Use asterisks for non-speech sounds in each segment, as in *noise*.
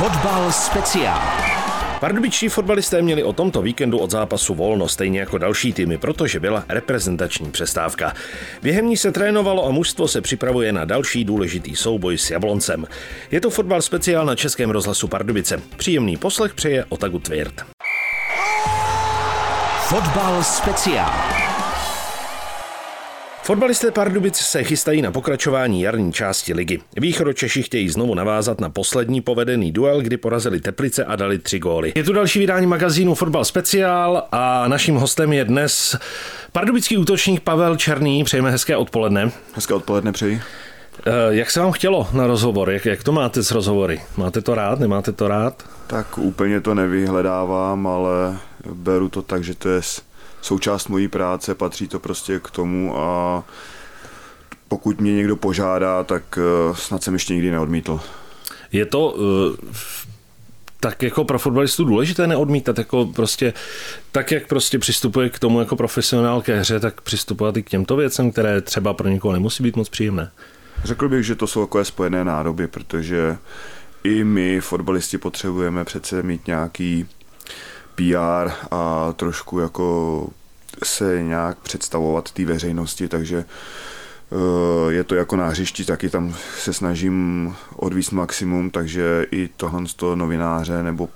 Fotbal speciál. Pardubičtí fotbalisté měli o tomto víkendu od zápasu volno, stejně jako další týmy, protože byla reprezentační přestávka. Během ní se trénovalo a mužstvo se připravuje na další důležitý souboj s Jabloncem. Je to fotbal speciál na Českém rozhlasu Pardubice. Příjemný poslech přeje Otagu Tvěrt. Fotbal speciál. Fotbalisté Pardubic se chystají na pokračování jarní části ligy. Východočeši chtějí znovu navázat na poslední povedený duel, kdy porazili Teplice a dali tři góly. Je tu další vydání magazínu Fotbal Speciál a naším hostem je dnes pardubický útočník Pavel Černý. Přejeme hezké odpoledne. Hezké odpoledne přeji. Eh, jak se vám chtělo na rozhovor? Jak, jak to máte s rozhovory? Máte to rád, nemáte to rád? Tak úplně to nevyhledávám, ale beru to tak, že to je součást mojí práce, patří to prostě k tomu a pokud mě někdo požádá, tak eh, snad jsem ještě nikdy neodmítl. Je to uh, tak jako pro fotbalistu důležité neodmítat, jako prostě tak, jak prostě přistupuje k tomu jako profesionál ke hře, tak přistupovat i k těmto věcem, které třeba pro někoho nemusí být moc příjemné. Řekl bych, že to jsou jako spojené nádoby, protože i my, fotbalisti, potřebujeme přece mít nějaký PR a trošku jako se nějak představovat té veřejnosti, takže eh, je to jako na hřišti, taky tam se snažím odvíst maximum, takže i tohle z toho novináře nebo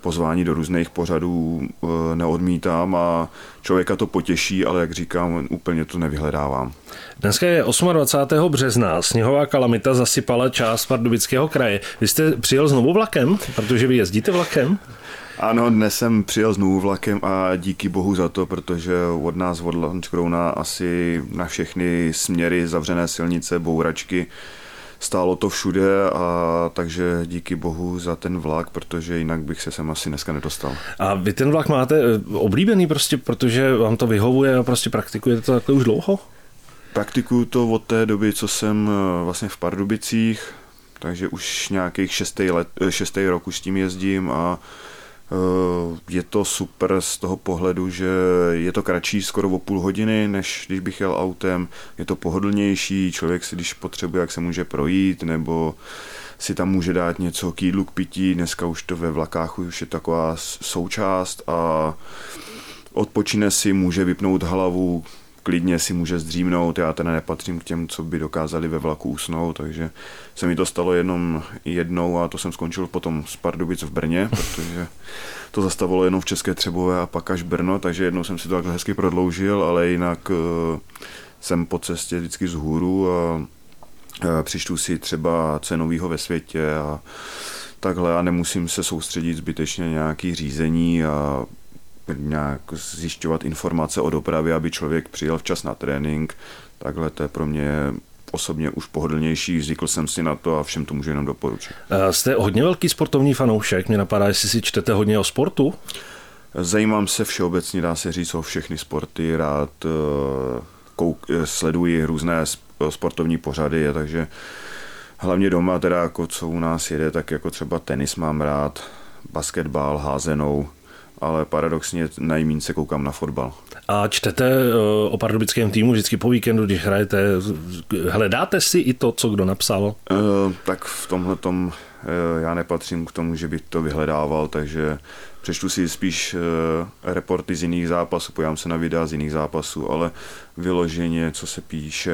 pozvání do různých pořadů eh, neodmítám a člověka to potěší, ale jak říkám, úplně to nevyhledávám. Dneska je 28. března, sněhová kalamita zasypala část Pardubického kraje. Vy jste přijel znovu vlakem, protože vy jezdíte vlakem? Ano, dnes jsem přijel znovu vlakem a díky bohu za to, protože od nás od Lančkrouna asi na všechny směry zavřené silnice, bouračky, stálo to všude a takže díky bohu za ten vlak, protože jinak bych se sem asi dneska nedostal. A vy ten vlak máte eh, oblíbený prostě, protože vám to vyhovuje a prostě praktikujete to takhle už dlouho? Praktikuju to od té doby, co jsem eh, vlastně v Pardubicích, takže už nějakých šestý, let, eh, šestý rok už s tím jezdím a je to super z toho pohledu, že je to kratší skoro o půl hodiny, než když bych jel autem. Je to pohodlnější, člověk si, když potřebuje, jak se může projít, nebo si tam může dát něco k jídlu, k pití. Dneska už to ve vlakách už je taková součást a odpočine si, může vypnout hlavu, klidně si může zdřímnout, já teda nepatřím k těm, co by dokázali ve vlaku usnout, takže se mi to stalo jenom jednou a to jsem skončil potom z Pardubic v Brně, *laughs* protože to zastavilo jenom v České Třebové a pak až Brno, takže jednou jsem si to takhle hezky prodloužil, ale jinak uh, jsem po cestě vždycky z hůru a uh, přištu si třeba cenovýho ve světě a takhle a nemusím se soustředit zbytečně nějaký řízení a nějak zjišťovat informace o dopravě, aby člověk přijel včas na trénink. Takhle to je pro mě osobně už pohodlnější, zvykl jsem si na to a všem to můžu jenom doporučit. Jste hodně velký sportovní fanoušek, mě napadá, jestli si čtete hodně o sportu? Zajímám se všeobecně, dá se říct, o všechny sporty, rád eh, kouk, eh, sleduji různé sportovní pořady, takže hlavně doma, teda jako co u nás jede, tak jako třeba tenis mám rád, basketbal, házenou, ale paradoxně najmín se koukám na fotbal. A čtete eh, o pardubickém týmu vždycky po víkendu, když hrajete, hledáte si i to, co kdo napsal? E, tak v tomhle tom e, já nepatřím k tomu, že bych to vyhledával, takže přečtu si spíš reporty z jiných zápasů, pojám se na videa z jiných zápasů, ale vyloženě, co se píše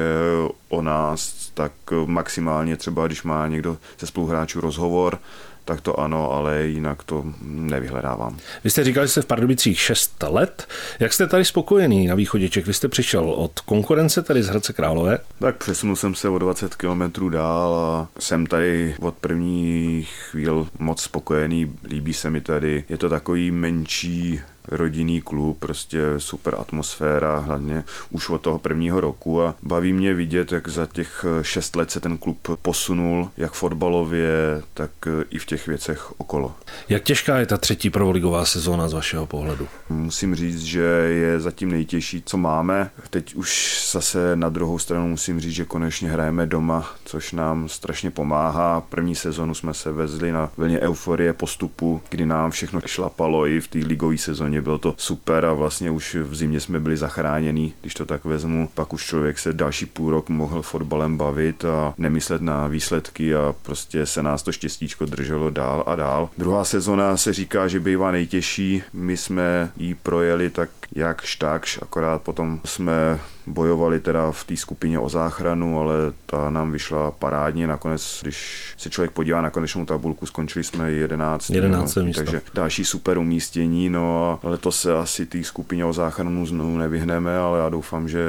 o nás, tak maximálně třeba, když má někdo ze spoluhráčů rozhovor, tak to ano, ale jinak to nevyhledávám. Vy jste říkal, že jste v Pardubicích 6 let. Jak jste tady spokojený na východě Čech? Vy jste přišel od konkurence tady z Hradce Králové? Tak přesunul jsem se o 20 km dál a jsem tady od prvních chvíl moc spokojený. Líbí se mi tady. Je to takový menší rodinný klub, prostě super atmosféra, hlavně už od toho prvního roku a baví mě vidět, jak za těch šest let se ten klub posunul, jak fotbalově, tak i v těch věcech okolo. Jak těžká je ta třetí prvoligová sezóna z vašeho pohledu? Musím říct, že je zatím nejtěžší, co máme. Teď už zase na druhou stranu musím říct, že konečně hrajeme doma, což nám strašně pomáhá. První sezonu jsme se vezli na vlně euforie postupu, kdy nám všechno šlapalo i v té ligové sezóně sezóně, bylo to super a vlastně už v zimě jsme byli zachráněni, když to tak vezmu. Pak už člověk se další půl rok mohl fotbalem bavit a nemyslet na výsledky a prostě se nás to štěstíčko drželo dál a dál. Druhá sezona se říká, že bývá nejtěžší. My jsme ji projeli tak jak takž, akorát potom jsme bojovali teda v té skupině o záchranu, ale ta nám vyšla parádně. Nakonec, když se člověk podívá na konečnou tabulku, skončili jsme 11. 11. No, místo. Takže další super umístění, no a letos se asi té skupině o záchranu znovu nevyhneme, ale já doufám, že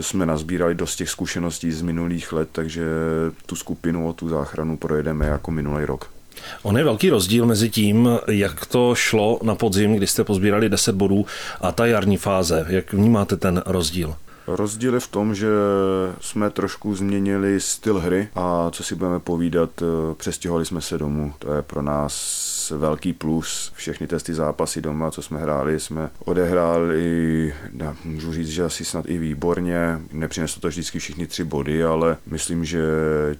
jsme nazbírali dost těch zkušeností z minulých let, takže tu skupinu o tu záchranu projedeme jako minulý rok. On je velký rozdíl mezi tím, jak to šlo na podzim, kdy jste pozbírali 10 bodů a ta jarní fáze. Jak vnímáte ten rozdíl? Rozdíl je v tom, že jsme trošku změnili styl hry a co si budeme povídat, eh, přestěhovali jsme se domů. To je pro nás velký plus. Všechny testy zápasy doma, co jsme hráli, jsme odehráli, já můžu říct, že asi snad i výborně. Nepřineslo to vždycky všichni tři body, ale myslím, že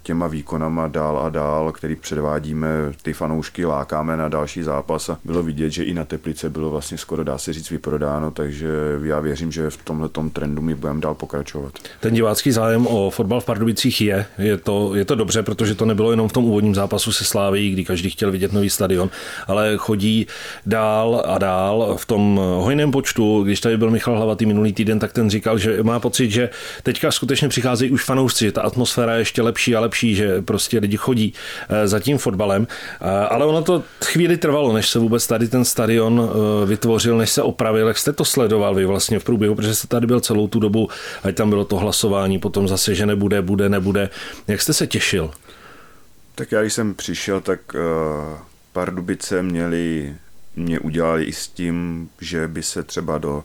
těma výkonama dál a dál, který předvádíme, ty fanoušky lákáme na další zápas a bylo vidět, že i na Teplice bylo vlastně skoro, dá se říct, vyprodáno, takže já věřím, že v tomhle trendu my budeme dál pokračovat. Ten divácký zájem o fotbal v Pardubicích je, je to, je to dobře, protože to nebylo jenom v tom úvodním zápasu se Sláví, kdy každý chtěl vidět nový stadion, ale chodí dál a dál v tom hojném počtu. Když tady byl Michal Hlavatý minulý týden, tak ten říkal, že má pocit, že teďka skutečně přicházejí už fanoušci, že ta atmosféra je ještě lepší a lepší, že prostě lidi chodí eh, za tím fotbalem. Eh, ale ono to chvíli trvalo, než se vůbec tady ten stadion eh, vytvořil, než se opravil. Jak jste to sledoval vy vlastně v průběhu, protože jste tady byl celou tu dobu, ať tam bylo to hlasování, potom zase, že nebude, bude, nebude. Jak jste se těšil? Tak já, když jsem přišel, tak Pardubice měli, mě udělali i s tím, že by se třeba do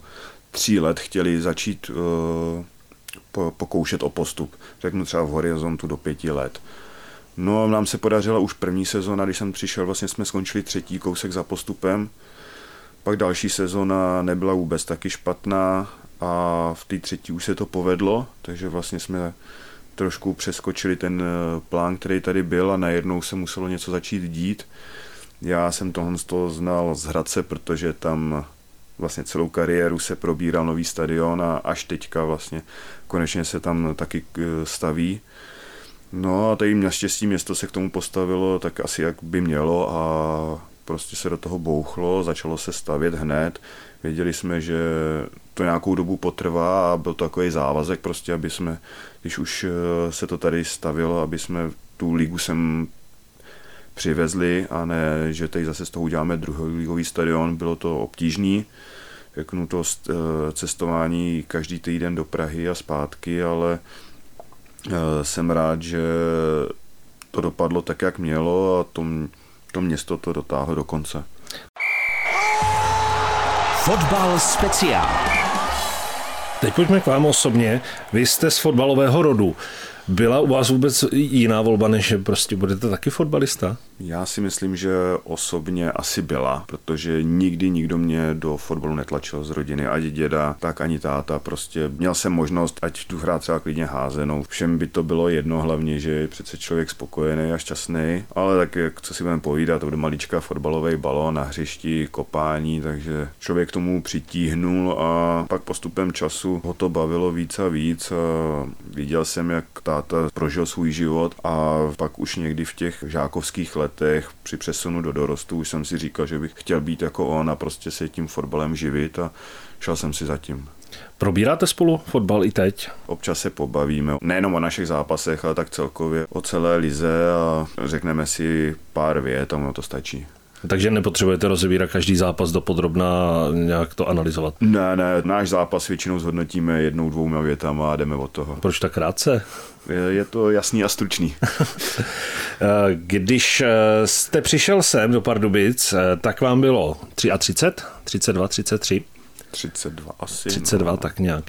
tří let chtěli začít uh, po, pokoušet o postup. Řeknu třeba v horizontu do pěti let. No a nám se podařila už první sezona, když jsem přišel, vlastně jsme skončili třetí kousek za postupem. Pak další sezona nebyla vůbec taky špatná a v té třetí už se to povedlo, takže vlastně jsme trošku přeskočili ten eh, plán, který tady byl a najednou se muselo něco začít dít. Já jsem tohle z toho znal z Hradce, protože tam vlastně celou kariéru se probíral nový stadion a až teďka vlastně konečně se tam taky eh, staví. No a tady naštěstí město se k tomu postavilo tak asi jak by mělo a prostě se do toho bouchlo, začalo se stavět hned. Věděli jsme, že to nějakou dobu potrvá a byl to takový závazek prostě, aby jsme, když už eh, se to tady stavilo, aby jsme tu ligu sem přivezli a ne, že tady zase z toho uděláme druhý ligový stadion, bylo to obtížný, řeknu to eh, cestování každý týden do Prahy a zpátky, ale eh, jsem rád, že to dopadlo tak, jak mělo a to, to město to dotáhlo do konce. Fotbal speciál. Teď pojďme k vám osobně. Vy jste z fotbalového rodu. Byla u vás vůbec jiná volba, než že prostě budete taky fotbalista? Já si myslím, že osobně asi byla, protože nikdy nikdo mě do fotbalu netlačil z rodiny, ať děda, tak ani táta. Prostě měl jsem možnost, ať tu hrát třeba klidně házenou. Všem by to bylo jedno, hlavně, že je přece člověk spokojený a šťastný, ale tak jak co si budeme povídat, od malička fotbalový balón na hřišti, kopání, takže člověk tomu přitíhnul a pak postupem času ho to bavilo víc a víc a viděl jsem, jak táta prožil svůj život a pak už někdy v těch žákovských letech při přesunu do dorostu už jsem si říkal, že bych chtěl být jako on a prostě se tím fotbalem živit a šel jsem si zatím. Probíráte spolu fotbal i teď? Občas se pobavíme, nejenom o našich zápasech, ale tak celkově o celé lize a řekneme si pár vět a ono to stačí. Takže nepotřebujete rozebírat každý zápas do podrobna a nějak to analyzovat? Ne, ne, náš zápas většinou zhodnotíme jednou, dvouma větama a jdeme od toho. Proč tak krátce? Je to jasný a stručný. *laughs* Když eh, jste přišel sem do Pardubic, eh, tak vám bylo 33, 32, 33? 32 asi. 32, no. tak nějak.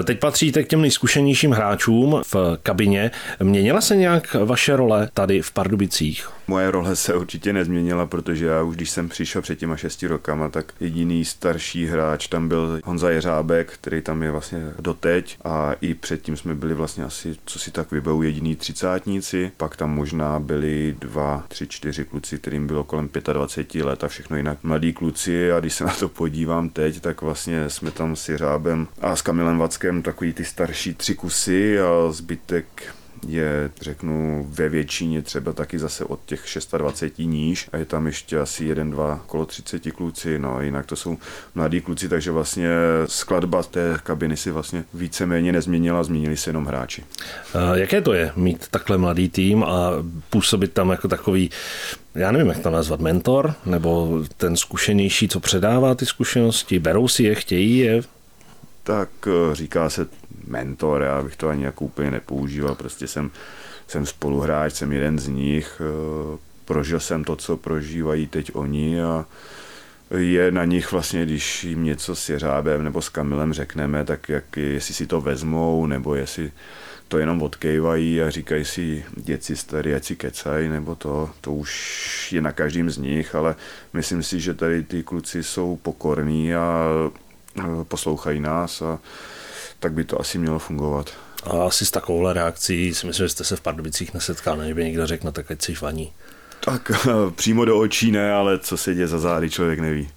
Eh, teď patříte k těm nejzkušenějším hráčům v kabině. Měnila se nějak vaše role tady v Pardubicích? Moje role se určitě nezměnila, protože já už když jsem přišel před těma šesti rokama, tak jediný starší hráč tam byl Honza Jeřábek, který tam je vlastně doteď a i předtím jsme byli vlastně asi, co si tak vybavu, jediný třicátníci, pak tam možná byli dva, tři, čtyři kluci, kterým bylo kolem 25 let a všechno jinak mladí kluci a když se na to podívám teď, tak vlastně jsme tam s Jeřábem a s Kamilem Vackem takový ty starší tři kusy a zbytek je, řeknu, ve většině třeba taky zase od těch 26 níž a je tam ještě asi jeden, dva, kolo 30 kluci, no jinak to jsou mladí kluci, takže vlastně skladba té kabiny si vlastně víceméně nezměnila, změnili se jenom hráči. Jaké to je mít takhle mladý tým a působit tam jako takový já nevím, jak to nazvat, mentor, nebo ten zkušenější, co předává ty zkušenosti, berou si je, chtějí je? Tak eh, říká se mentor, já bych to ani jako úplně nepoužíval, prostě jsem, jsem spoluhráč, jsem jeden z nich, eh, prožil jsem to, co prožívají teď oni a je na nich vlastně, když jim něco s Jeřábem nebo s Kamilem řekneme, tak jak, jestli si to vezmou, nebo jestli to jenom odkejvají a říkají si děci starý, ať si kecají, nebo to, to už je na každém z nich, ale myslím si, že tady ty kluci jsou pokorní a poslouchají nás a tak by to asi mělo fungovat. A asi s takovouhle reakcí si myslím, že jste se v Pardubicích nesetkal, než by někdo řekl, no tak ať si vaní. Tak přímo do očí ne, ale co se děje za zády, člověk neví.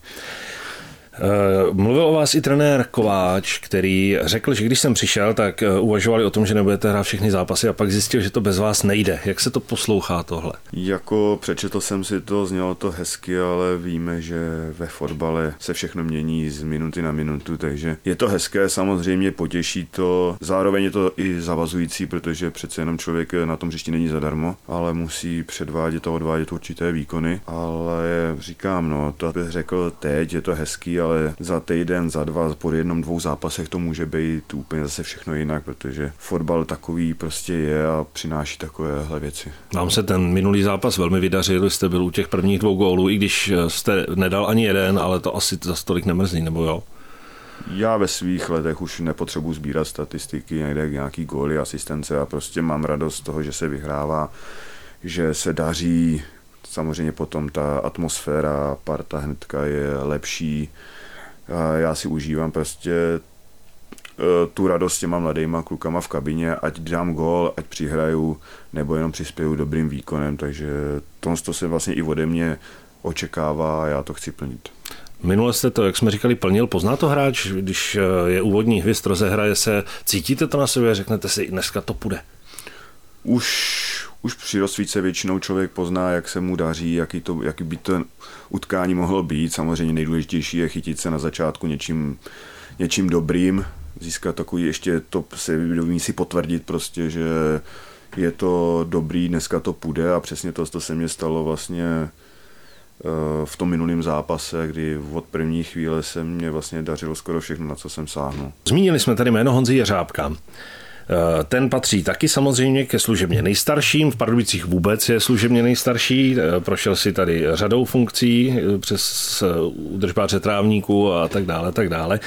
Eh, mluvil o vás i trenér Kováč, který řekl, že když jsem přišel, tak eh, uvažovali o tom, že nebudete hrát všechny zápasy a pak zjistil, že to bez vás nejde. Jak se to poslouchá tohle? Jako přečetl jsem si to, znělo to hezky, ale víme, že ve fotbale se všechno mění z minuty na minutu, takže je to hezké, samozřejmě potěší to. Zároveň je to i zavazující, protože přece jenom člověk na tom hřišti není zadarmo, ale musí předvádět a odvádět určité výkony. Ale říkám, no, to bych řekl teď, je to hezký, ale za týden, za dva, po jednom, dvou zápasech to může být úplně zase všechno jinak, protože fotbal takový prostě je a přináší takovéhle věci. Vám se ten minulý zápas velmi vydařil, jste byl u těch prvních dvou gólů, i když jste nedal ani jeden, ale to asi za tolik nemrzí, nebo jo? Já ve svých letech už nepotřebuji sbírat statistiky, někde nějaký góly, asistence a prostě mám radost z toho, že se vyhrává, že se daří, samozřejmě potom ta atmosféra, parta hnedka je lepší, já si užívám prostě e, tu radost s těma mladýma klukama v kabině, ať dám gól, ať přihraju, nebo jenom přispěju dobrým výkonem, takže to se vlastně i ode mě očekává a já to chci plnit. Minule jste to, jak jsme říkali, plnil. Pozná to hráč, když e, je úvodní hvězd, rozehraje se, cítíte to na sobě a řeknete si, dneska to půjde? Už už při rozsvíce většinou člověk pozná, jak se mu daří, jaký, to, jaký by to utkání mohlo být. Samozřejmě nejdůležitější je chytit se na začátku něčím, něčím dobrým, získat takový ještě to se si potvrdit prostě, že je to dobrý, dneska to půjde a přesně to, to se mně stalo vlastně eh, v tom minulém zápase, kdy od první chvíle se mě vlastně dařilo skoro všechno, na co jsem sáhnul. Zmínili jsme tady jméno Honzy Jeřábka. Eh, ten patří taky samozřejmě ke služebně nejstarším. V Pardubicích vůbec je služebně nejstarší. Eh, prošel si tady řadou funkcí eh, přes údržbáře trávníků a tak dále, tak dále.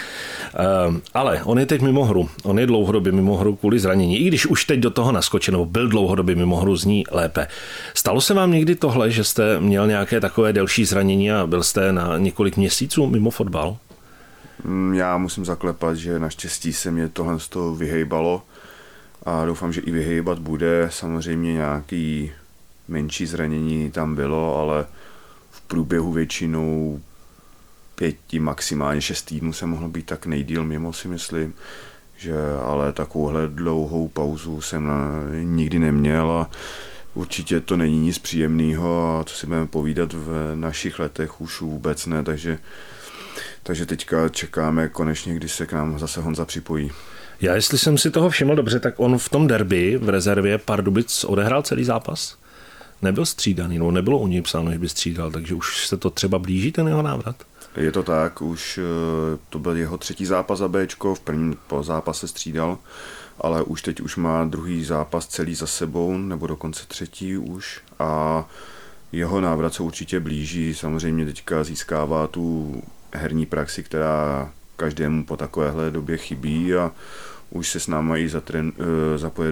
Ale on je teď mimo hru. On je dlouhodobě mimo hru kvůli zranění. I když už teď do toho naskočil, nebo byl dlouhodobě mimo hru, zní lépe. Stalo se vám někdy tohle, že jste měl nějaké takové delší zranění a byl jste na několik měsíců mimo fotbal? Mm, já musím zaklepat, že naštěstí se mě tohle z toho vyhejbalo a doufám, že i vyhýbat bude. Samozřejmě nějaký menší zranění tam bylo, ale v průběhu většinou pěti, maximálně šest týdnů se mohlo být tak nejdíl mimo, si myslím. Že, ale takovouhle dlouhou pauzu jsem na, nikdy neměl a určitě to není nic příjemného a co si budeme povídat v našich letech už vůbec ne, takže, takže teďka čekáme konečně, kdy se k nám zase Honza připojí. Já, jestli jsem si toho všiml dobře, tak on v tom derby v rezervě Pardubic odehrál celý zápas. Nebyl střídaný, no nebylo u něj psáno, že by střídal, takže už se to třeba blíží ten jeho návrat. Je to tak, už eh, to byl jeho třetí zápas za Bčko, v prvním po zápase střídal, ale už teď už má druhý zápas celý za sebou, nebo dokonce třetí už a jeho návrat se určitě blíží, samozřejmě teďka získává tu herní praxi, která každému po takovéhle době chybí a už se s náma i zatren, zapojit